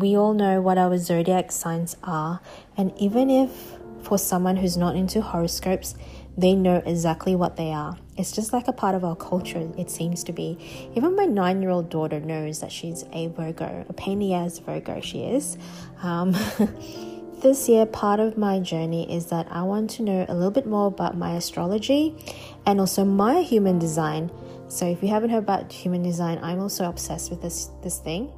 we all know what our zodiac signs are, and even if for someone who's not into horoscopes, they know exactly what they are. It's just like a part of our culture, it seems to be. Even my nine year old daughter knows that she's a Virgo, a pain in Virgo, she is. Um, this year, part of my journey is that I want to know a little bit more about my astrology and also my human design. So, if you haven't heard about human design, I'm also obsessed with this, this thing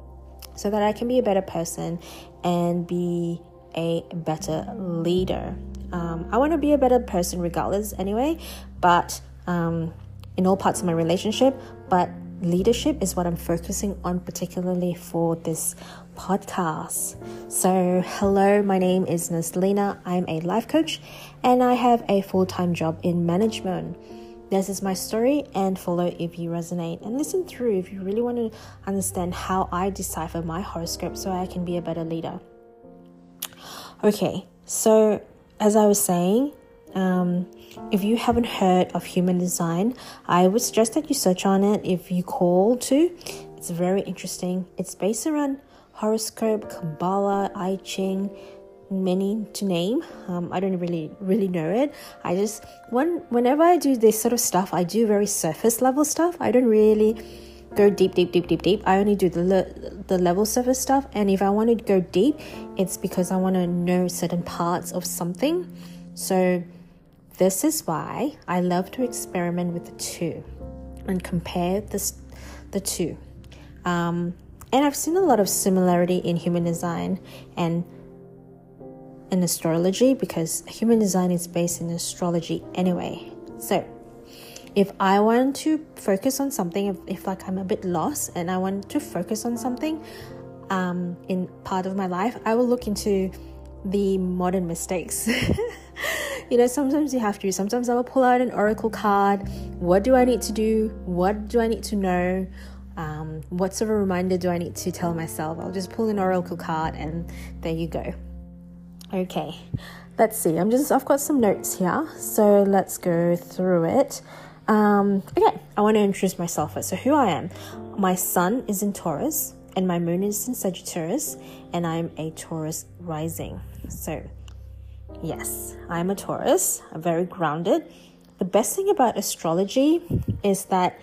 so that I can be a better person and be a better leader. Um, I want to be a better person regardless, anyway, but um, in all parts of my relationship. But leadership is what I'm focusing on, particularly for this podcast. So, hello, my name is Naslina. I'm a life coach and I have a full time job in management. This is my story, and follow if you resonate, and listen through if you really want to understand how I decipher my horoscope so I can be a better leader. Okay, so as I was saying, um, if you haven't heard of human design, I would suggest that you search on it if you call to. It's very interesting. It's based around horoscope, Kabbalah, I Ching, many to name. Um, I don't really really know it. I just when whenever I do this sort of stuff, I do very surface level stuff. I don't really go deep, deep, deep, deep, deep. I only do the le- the level surface stuff, and if I want to go deep, it's because I want to know certain parts of something. So this is why I love to experiment with the two and compare this the two. Um, and I've seen a lot of similarity in human design and in astrology because human design is based in astrology anyway. So if I want to focus on something, if, if like I'm a bit lost and I want to focus on something um, in part of my life, I will look into the modern mistakes. you know, sometimes you have to. Sometimes I will pull out an oracle card. What do I need to do? What do I need to know? Um, what sort of reminder do I need to tell myself? I'll just pull an oracle card and there you go. Okay, let's see. I'm just, I've got some notes here, so let's go through it. Um, okay, I want to introduce myself. So, who I am. My sun is in Taurus, and my moon is in Sagittarius, and I'm a Taurus rising. So, yes, I'm a Taurus. I'm very grounded. The best thing about astrology is that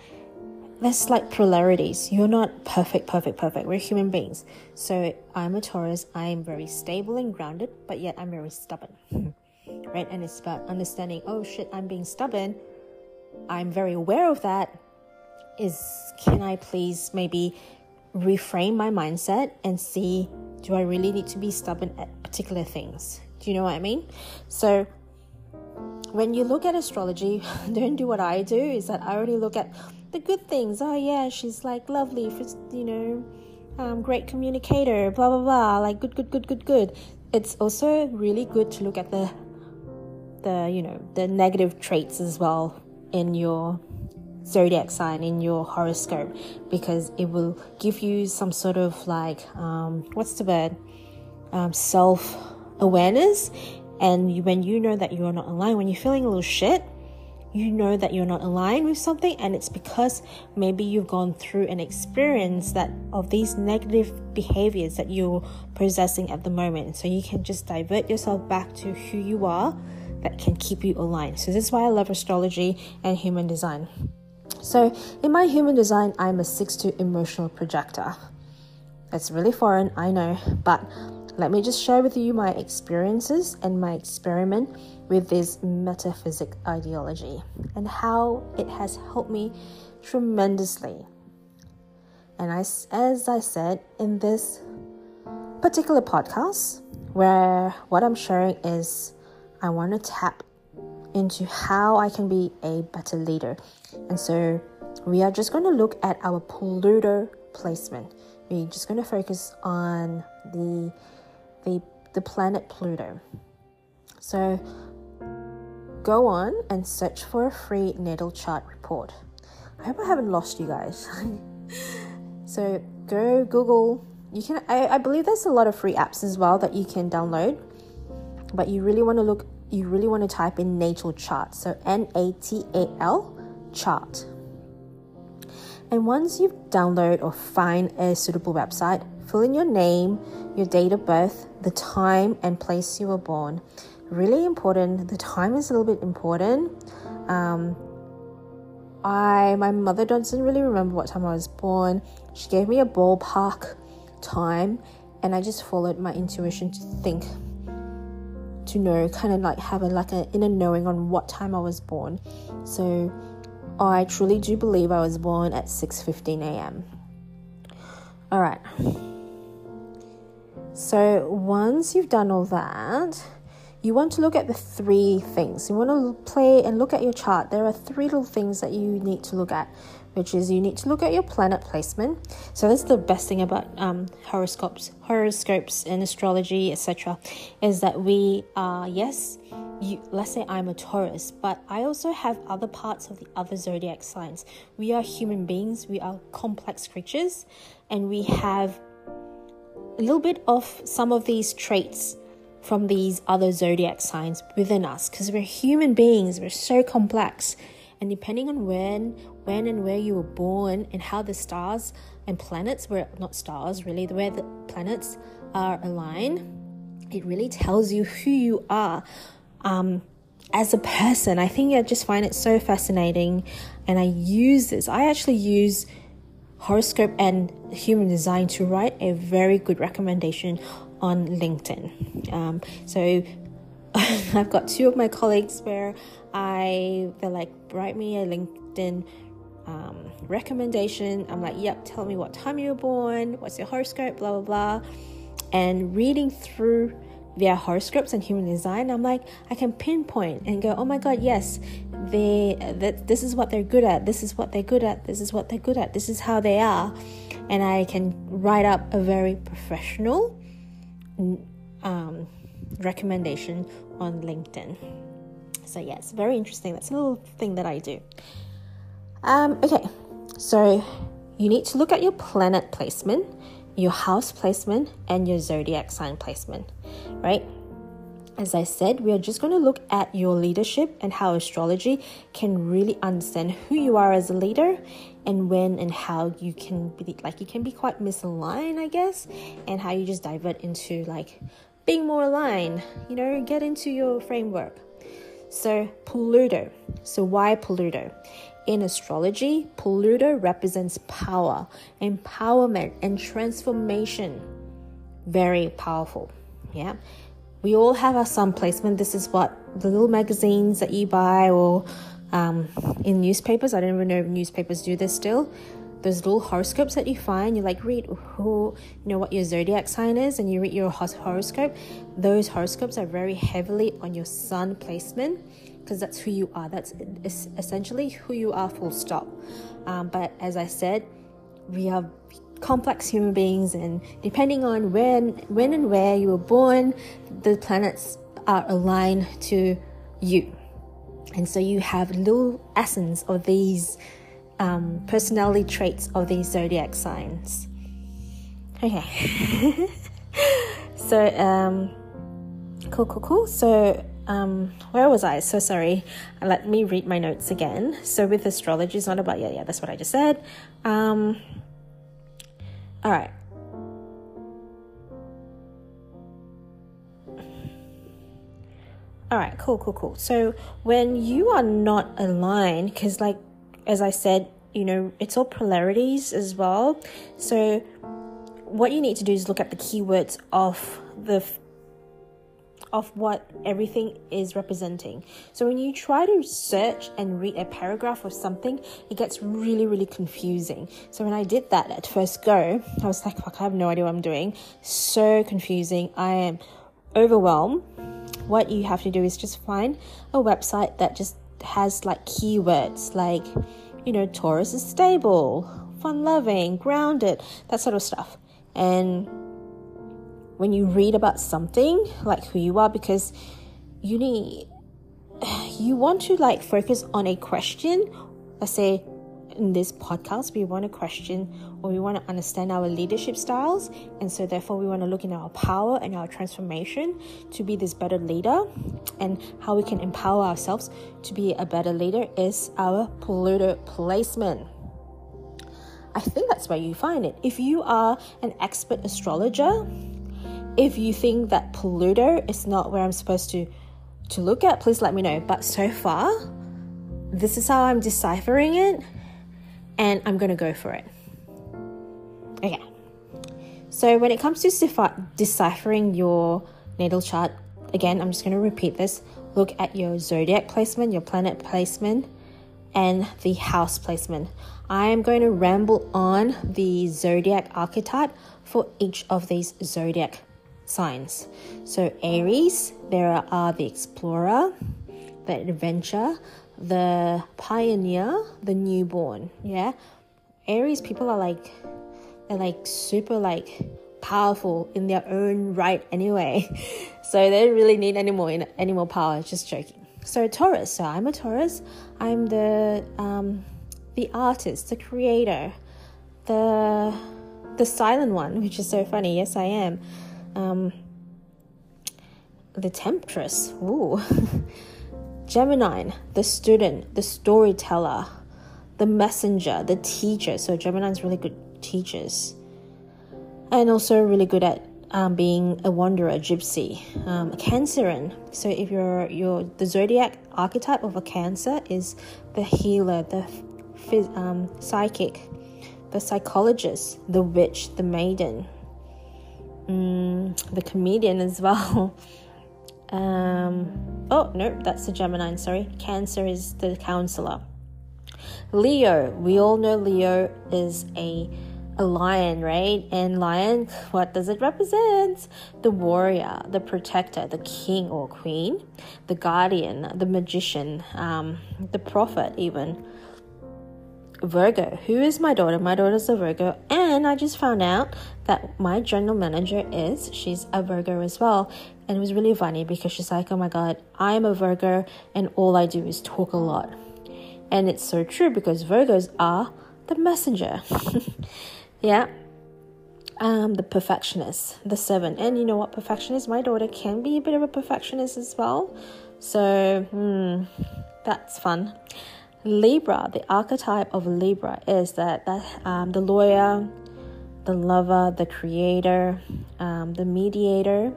there's like polarities. You're not perfect, perfect, perfect. We're human beings. So, I'm a Taurus. I'm very stable and grounded, but yet I'm very stubborn. right? And it's about understanding, oh shit, I'm being stubborn I'm very aware of that is can I please maybe reframe my mindset and see do I really need to be stubborn at particular things? Do you know what I mean? So when you look at astrology, don't do what I do, is that I only look at the good things. Oh yeah, she's like lovely, you know, um, great communicator, blah blah blah, like good, good, good, good, good. It's also really good to look at the the you know the negative traits as well in your zodiac sign in your horoscope because it will give you some sort of like um, what's the word um, self awareness and when you know that you're not aligned when you're feeling a little shit you know that you're not aligned with something and it's because maybe you've gone through an experience that of these negative behaviors that you're possessing at the moment so you can just divert yourself back to who you are that can keep you aligned. So, this is why I love astrology and human design. So, in my human design, I'm a 6 2 emotional projector. It's really foreign, I know, but let me just share with you my experiences and my experiment with this metaphysic ideology and how it has helped me tremendously. And I, as I said in this particular podcast, where what I'm sharing is I want to tap into how I can be a better leader. And so we are just going to look at our Pluto placement. We're just going to focus on the the the planet Pluto. So go on and search for a free natal chart report. I hope I haven't lost you guys. so go Google. You can I, I believe there's a lot of free apps as well that you can download. But you really want to look you really want to type in natal chart. So N A T A L chart. And once you've download or find a suitable website, fill in your name, your date of birth, the time and place you were born. Really important. The time is a little bit important. Um, I my mother doesn't really remember what time I was born. She gave me a ballpark time, and I just followed my intuition to think to know, kind of like have a like an inner knowing on what time I was born. So I truly do believe I was born at 6:15 a.m. All right. So once you've done all that, you want to look at the three things. You want to play and look at your chart. There are three little things that you need to look at, which is you need to look at your planet placement. So that's the best thing about um, horoscopes, horoscopes and astrology, etc., is that we are yes. You, let's say I'm a Taurus, but I also have other parts of the other zodiac signs. We are human beings, we are complex creatures, and we have a little bit of some of these traits from these other zodiac signs within us because we're human beings, we're so complex. And depending on when, when and where you were born and how the stars and planets were not stars really, the way the planets are aligned, it really tells you who you are. Um, as a person, I think I just find it so fascinating, and I use this. I actually use horoscope and human design to write a very good recommendation on LinkedIn. Um, so I've got two of my colleagues where I they're like write me a LinkedIn um, recommendation. I'm like, yep, tell me what time you were born, what's your horoscope, blah blah blah, and reading through their horoscopes and human design, I'm like, I can pinpoint and go, oh my god, yes, they that this is what they're good at, this is what they're good at, this is what they're good at, this is how they are, and I can write up a very professional um, recommendation on LinkedIn. So, yes, very interesting. That's a little thing that I do. Um, okay, so you need to look at your planet placement, your house placement, and your zodiac sign placement, right? As I said, we are just going to look at your leadership and how astrology can really understand who you are as a leader and when and how you can be like you can be quite misaligned, I guess, and how you just divert into like being more aligned, you know, get into your framework. So, Pluto. So, why Pluto? In astrology, Pluto represents power, empowerment, and transformation. Very powerful. Yeah. We all have our sun placement. This is what the little magazines that you buy or um, in newspapers. I don't even know if newspapers do this still. Those little horoscopes that you find, you like read who, you know, what your zodiac sign is, and you read your horoscope. Those horoscopes are very heavily on your sun placement because that's who you are. That's essentially who you are, full stop. Um, but as I said, we are complex human beings, and depending on when, when and where you were born, the planets are aligned to you. And so you have little essence of these um, personality traits of these zodiac signs. Okay. so, um, cool, cool, cool. So, um, where was I? So sorry. Let me read my notes again. So, with astrology, it's not about, yeah, yeah, that's what I just said. Um, all right. All right, cool, cool, cool. So when you are not aligned, because like as I said, you know, it's all polarities as well. So what you need to do is look at the keywords of the of what everything is representing. So when you try to search and read a paragraph of something, it gets really, really confusing. So when I did that at first go, I was like, fuck, I have no idea what I'm doing. So confusing. I am overwhelmed what you have to do is just find a website that just has like keywords like, you know, Taurus is stable, fun loving, grounded, that sort of stuff. And when you read about something like who you are, because you need, you want to like focus on a question, let's say, in this podcast, we want to question or we want to understand our leadership styles. And so, therefore, we want to look in our power and our transformation to be this better leader. And how we can empower ourselves to be a better leader is our Pluto placement. I think that's where you find it. If you are an expert astrologer, if you think that Pluto is not where I'm supposed to to look at, please let me know. But so far, this is how I'm deciphering it, and I'm gonna go for it. Okay. So when it comes to deciphering your natal chart, again, I'm just gonna repeat this. Look at your zodiac placement, your planet placement, and the house placement. I am going to ramble on the zodiac archetype for each of these zodiac signs. So, Aries, there are the explorer, the adventure, the pioneer, the newborn. Yeah, Aries people are like, they're like super like powerful in their own right anyway. So they don't really need any more any more power. Just joking. So Taurus. So I'm a Taurus. I'm the um, the artist, the creator, the the silent one, which is so funny. Yes, I am. Um, the temptress. Ooh. Gemini, the student, the storyteller, the messenger, the teacher. So Gemini's really good teachers, and also really good at um, being a wanderer, gypsy, um, Cancerian. So if you're you're the zodiac archetype of a Cancer is the healer, the um, psychic, the psychologist, the witch, the maiden, mm, the comedian as well. Um, oh no, that's the Gemini. Sorry, Cancer is the counselor. Leo, we all know Leo is a a lion, right? And lion, what does it represent? The warrior, the protector, the king or queen, the guardian, the magician, um, the prophet, even. Virgo. Who is my daughter? My daughter's a Virgo, and I just found out that my general manager is she's a Virgo as well. And it was really funny because she's like, "Oh my god, I am a Virgo, and all I do is talk a lot." And it's so true because Virgos are the messenger. yeah. Um, the perfectionist, the seven. And you know what, perfectionist? My daughter can be a bit of a perfectionist as well. So, hmm, that's fun. Libra, the archetype of Libra is that, that um, the lawyer, the lover, the creator, um, the mediator,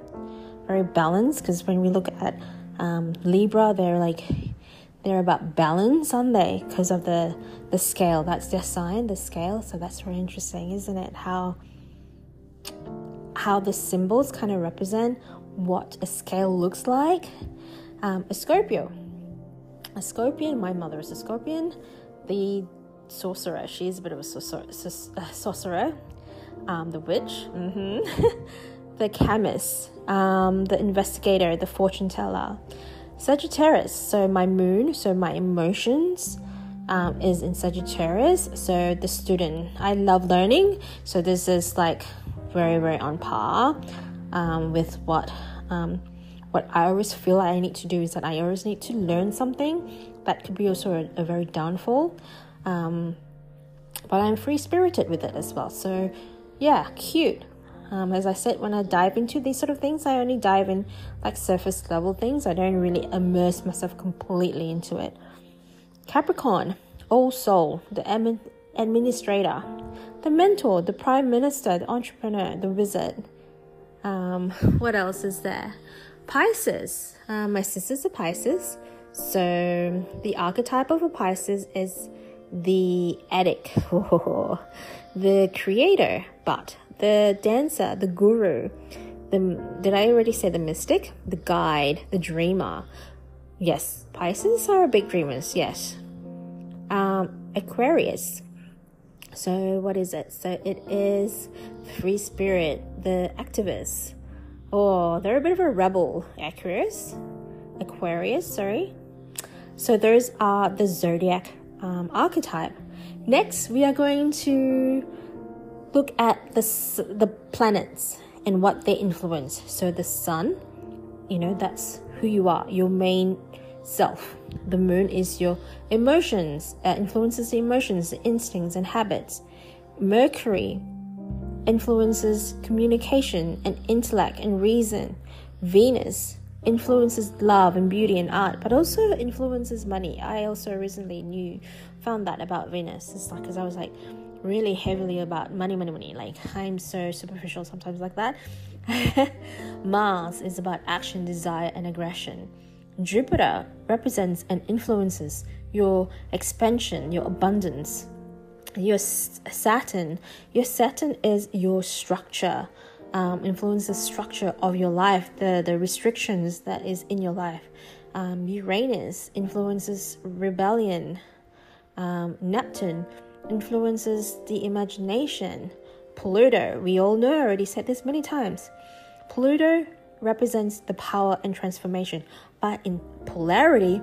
very balanced. Because when we look at um, Libra, they're like they're about balance, aren't they? Because of the the scale. That's their sign, the scale. So that's very interesting, isn't it? How how the symbols kind of represent what a scale looks like. Um, a Scorpio a scorpion. My mother is a scorpion. The sorcerer. She's a bit of a sorcerer. sorcerer. Um, the witch. Mm-hmm. the chemist. Um, the investigator. The fortune teller. Sagittarius. So my moon. So my emotions. Um, is in Sagittarius. So the student, I love learning. So this is like very, very on par um, with what um, what I always feel I need to do is that I always need to learn something. That could be also a, a very downfall. Um, but I'm free spirited with it as well. So, yeah, cute. Um, as I said, when I dive into these sort of things, I only dive in like surface level things. I don't really immerse myself completely into it. Capricorn, old soul, the admin, administrator, the mentor, the prime minister, the entrepreneur, the wizard. Um, what else is there? Pisces. Uh, my sister's a Pisces. So the archetype of a Pisces is the addict, the creator, but the dancer, the guru, the did I already say the mystic, the guide, the dreamer? Yes, Pisces are big dreamers. Yes, um, Aquarius. So what is it? So it is free spirit, the activist, Oh, they're a bit of a rebel. Aquarius, Aquarius, sorry. So those are the zodiac um, archetype. Next, we are going to look at the the planets and what they influence. So the sun, you know, that's who you are, your main self. The moon is your emotions, uh, influences the emotions, the instincts, and habits. Mercury influences communication and intellect and reason. Venus influences love and beauty and art, but also influences money. I also recently knew, found that about Venus. It's like, because I was like, really heavily about money, money, money. Like I'm so superficial sometimes like that. Mars is about action, desire, and aggression. Jupiter represents and influences your expansion, your abundance. Your Saturn, your Saturn is your structure, um, influences structure of your life, the the restrictions that is in your life. Um, Uranus influences rebellion. Um, Neptune influences the imagination. Pluto, we all know, already said this many times. Pluto represents the power and transformation, but in polarity,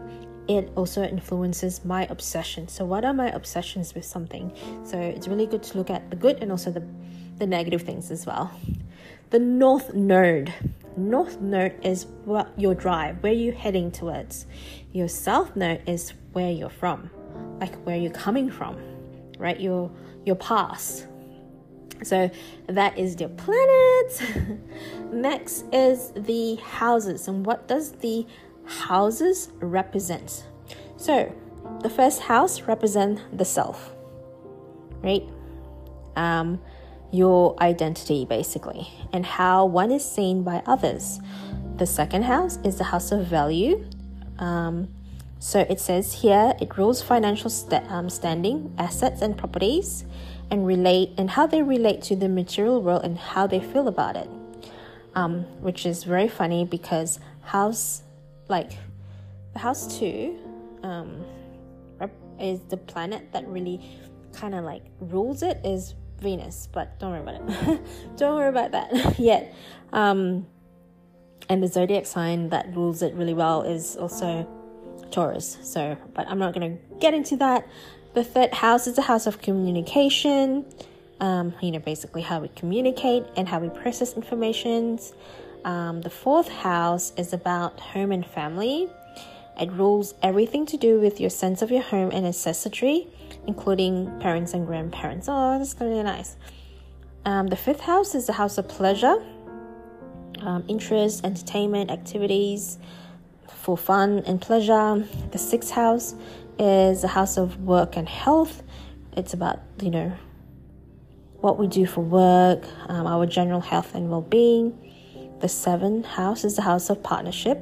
it also influences my obsession. So, what are my obsessions with something? So, it's really good to look at the good and also the, the negative things as well. The North Node. North Node is what your drive, where you're heading towards. Your South Node is where you're from, like where you're coming from, right? Your your past. So that is the planets. Next is the houses, and what does the houses represent? So the first house represents the self, right? Um, your identity basically, and how one is seen by others. The second house is the house of value. Um, so it says here it rules financial st- um, standing, assets, and properties and relate and how they relate to the material world and how they feel about it. Um, which is very funny because house like the house two um, is the planet that really kind of like rules it is Venus, but don't worry about it. don't worry about that yet. Um, and the zodiac sign that rules it really well is also Taurus. So, but I'm not going to get into that. The third house is a house of communication. Um, you know, basically how we communicate and how we process information. Um, the fourth house is about home and family. It rules everything to do with your sense of your home and ancestry, including parents and grandparents. Oh, that's really nice. Um, the fifth house is the house of pleasure, um, interest, entertainment, activities for fun and pleasure. The sixth house is the house of work and health. It's about, you know, what we do for work, um, our general health and well being. The seventh house is the house of partnership.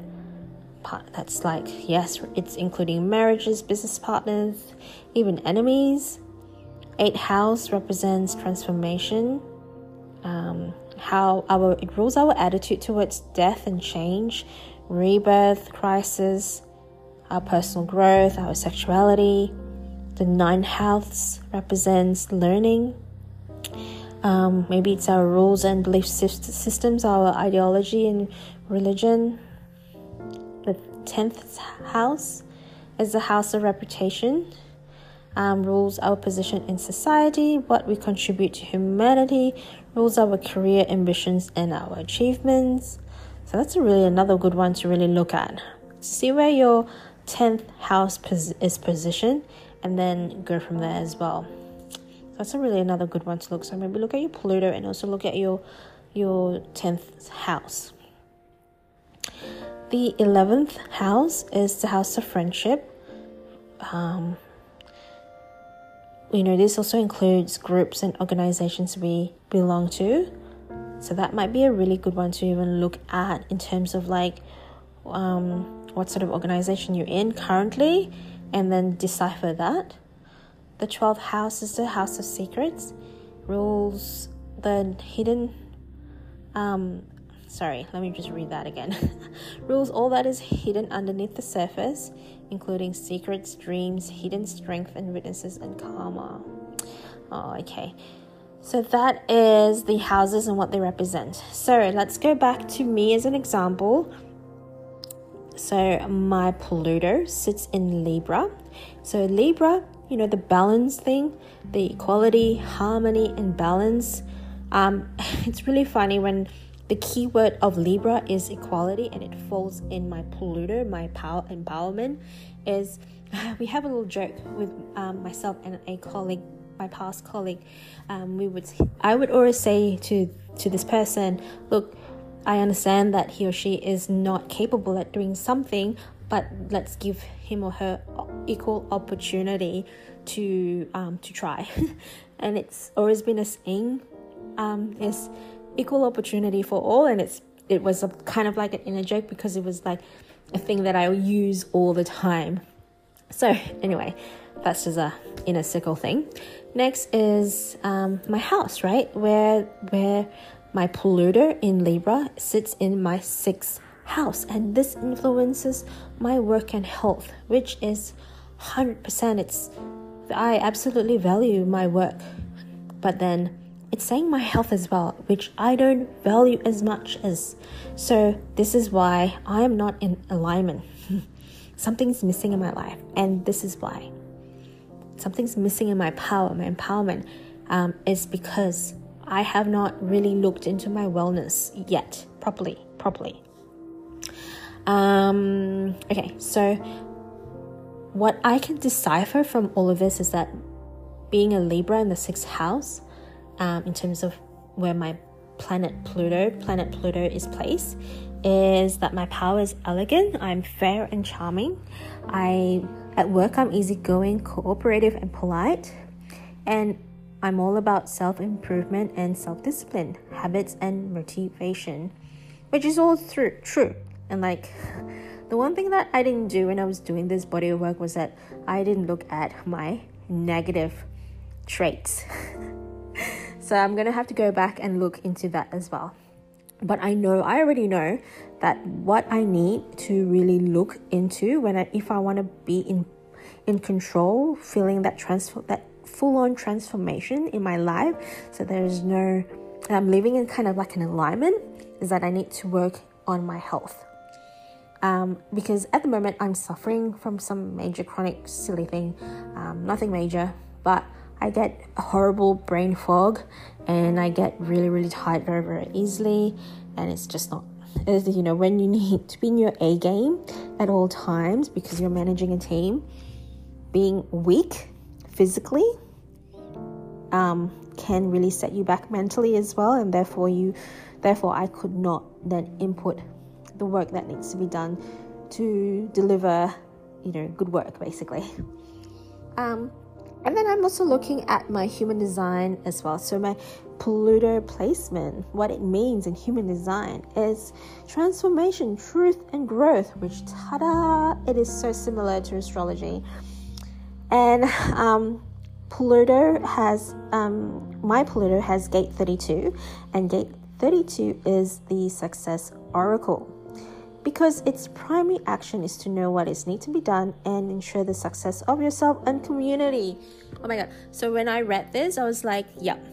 That's like, yes, it's including marriages, business partners, even enemies. Eight house represents transformation. Um, how our it rules our attitude towards death and change, rebirth, crisis, our personal growth, our sexuality. The nine house represents learning. Um, maybe it's our rules and belief systems, our ideology and religion. The tenth house is the house of reputation. Um, rules our position in society, what we contribute to humanity, rules our career ambitions and our achievements. So that's really another good one to really look at. See where your 10th house is positioned and then go from there as well. That's a really another good one to look. So maybe look at your Pluto and also look at your your 10th house. The 11th house is the house of friendship. Um, you know, this also includes groups and organizations we belong to. So that might be a really good one to even look at in terms of like um, what sort of organization you're in currently and then decipher that. The 12th house is the house of secrets, rules the hidden. Um, sorry, let me just read that again. rules all that is hidden underneath the surface, including secrets, dreams, hidden strength, and witnesses and karma. Oh, okay. So that is the houses and what they represent. So let's go back to me as an example. So my Pluto sits in Libra. So Libra, you know, the balance thing, the equality, harmony, and balance. Um, it's really funny when the keyword of Libra is equality and it falls in my Pluto, my power empowerment. Is we have a little joke with um, myself and a colleague, my past colleague. Um, we would, I would always say to to this person, look I understand that he or she is not capable at doing something, but let's give him or her equal opportunity to um, to try. and it's always been a saying um, is equal opportunity for all, and it's it was a kind of like an inner joke because it was like a thing that I use all the time. So anyway, that's just a inner circle thing. Next is um, my house, right? Where where my Pluto in Libra sits in my sixth house, and this influences my work and health, which is hundred percent. It's I absolutely value my work, but then it's saying my health as well, which I don't value as much as. So this is why I am not in alignment. Something's missing in my life, and this is why something's missing in my power, my empowerment, um, is because I have not really looked into my wellness yet properly. Properly. Um, okay, so what I can decipher from all of this is that being a Libra in the sixth house, um, in terms of where my planet Pluto, planet Pluto is placed, is that my power is elegant. I'm fair and charming. I at work, I'm easygoing, cooperative, and polite. And I'm all about self improvement and self discipline, habits, and motivation, which is all true. true. And like, the one thing that I didn't do when I was doing this body work was that I didn't look at my negative traits. so I'm gonna have to go back and look into that as well. But I know, I already know that what I need to really look into when I, if I want to be in in control, feeling that transfer that full on transformation in my life. So there's no I'm living in kind of like an alignment is that I need to work on my health. Um, because at the moment I'm suffering from some major chronic silly thing, um, nothing major, but I get a horrible brain fog and I get really, really tired very, very easily, and it's just not you know, when you need to be in your A game at all times because you're managing a team, being weak physically um, can really set you back mentally as well, and therefore you, therefore I could not then input the work that needs to be done to deliver, you know, good work basically. Um, and then I'm also looking at my human design as well. So my Pluto placement, what it means in human design is transformation, truth, and growth, which ta-da, it is so similar to astrology. And um, Pluto has, um, my Pluto has gate 32, and gate 32 is the success oracle because its primary action is to know what is need to be done and ensure the success of yourself and community. Oh my god. So when I read this, I was like, yep.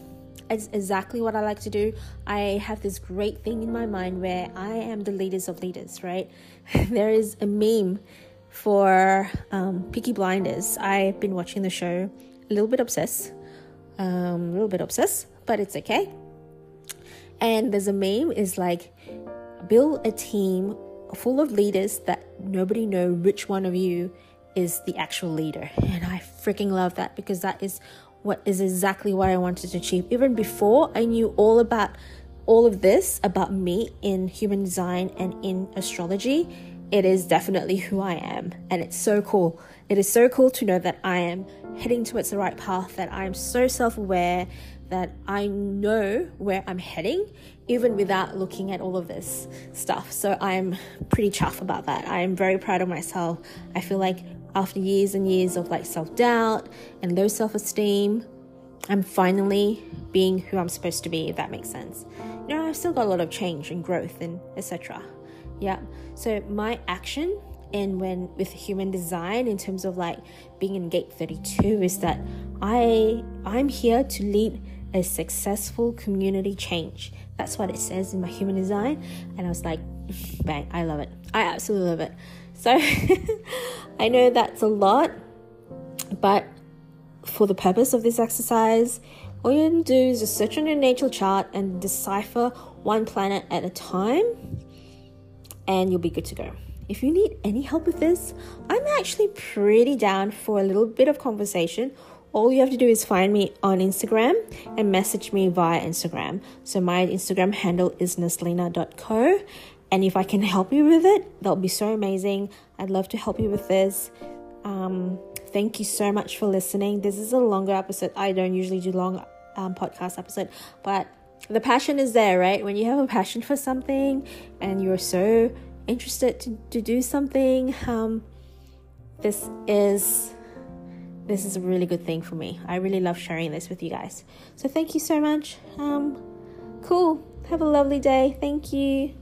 It's exactly what I like to do. I have this great thing in my mind where I am the leaders of leaders, right? there is a meme for um, Peaky Blinders. I've been watching the show, a little bit obsessed, um, a little bit obsessed, but it's okay. And there's a meme is like, build a team full of leaders that nobody know which one of you is the actual leader. And I freaking love that because that is what is exactly what I wanted to achieve. Even before I knew all about all of this about me in human design and in astrology, it is definitely who I am. And it's so cool. It is so cool to know that I am heading towards the right path, that I am so self aware, that I know where I'm heading, even without looking at all of this stuff. So I'm pretty chuffed about that. I am very proud of myself. I feel like after years and years of like self doubt and low self esteem, I'm finally being who I'm supposed to be, if that makes sense. You know, I've still got a lot of change and growth and etc. Yeah. So my action and when with human design in terms of like being in gate 32 is that I I'm here to lead a successful community change. That's what it says in my human design. And I was like, bang, I love it. I absolutely love it. So I know that's a lot, but for the purpose of this exercise, all you need to do is just search on your natal chart and decipher one planet at a time, and you'll be good to go. If you need any help with this, I'm actually pretty down for a little bit of conversation all you have to do is find me on Instagram and message me via Instagram. So my Instagram handle is naslina.co And if I can help you with it, that'll be so amazing. I'd love to help you with this. Um, thank you so much for listening. This is a longer episode. I don't usually do long um, podcast episode, but the passion is there, right? When you have a passion for something and you're so interested to, to do something, um, this is this is a really good thing for me. I really love sharing this with you guys. So thank you so much. Um, cool. Have a lovely day. Thank you.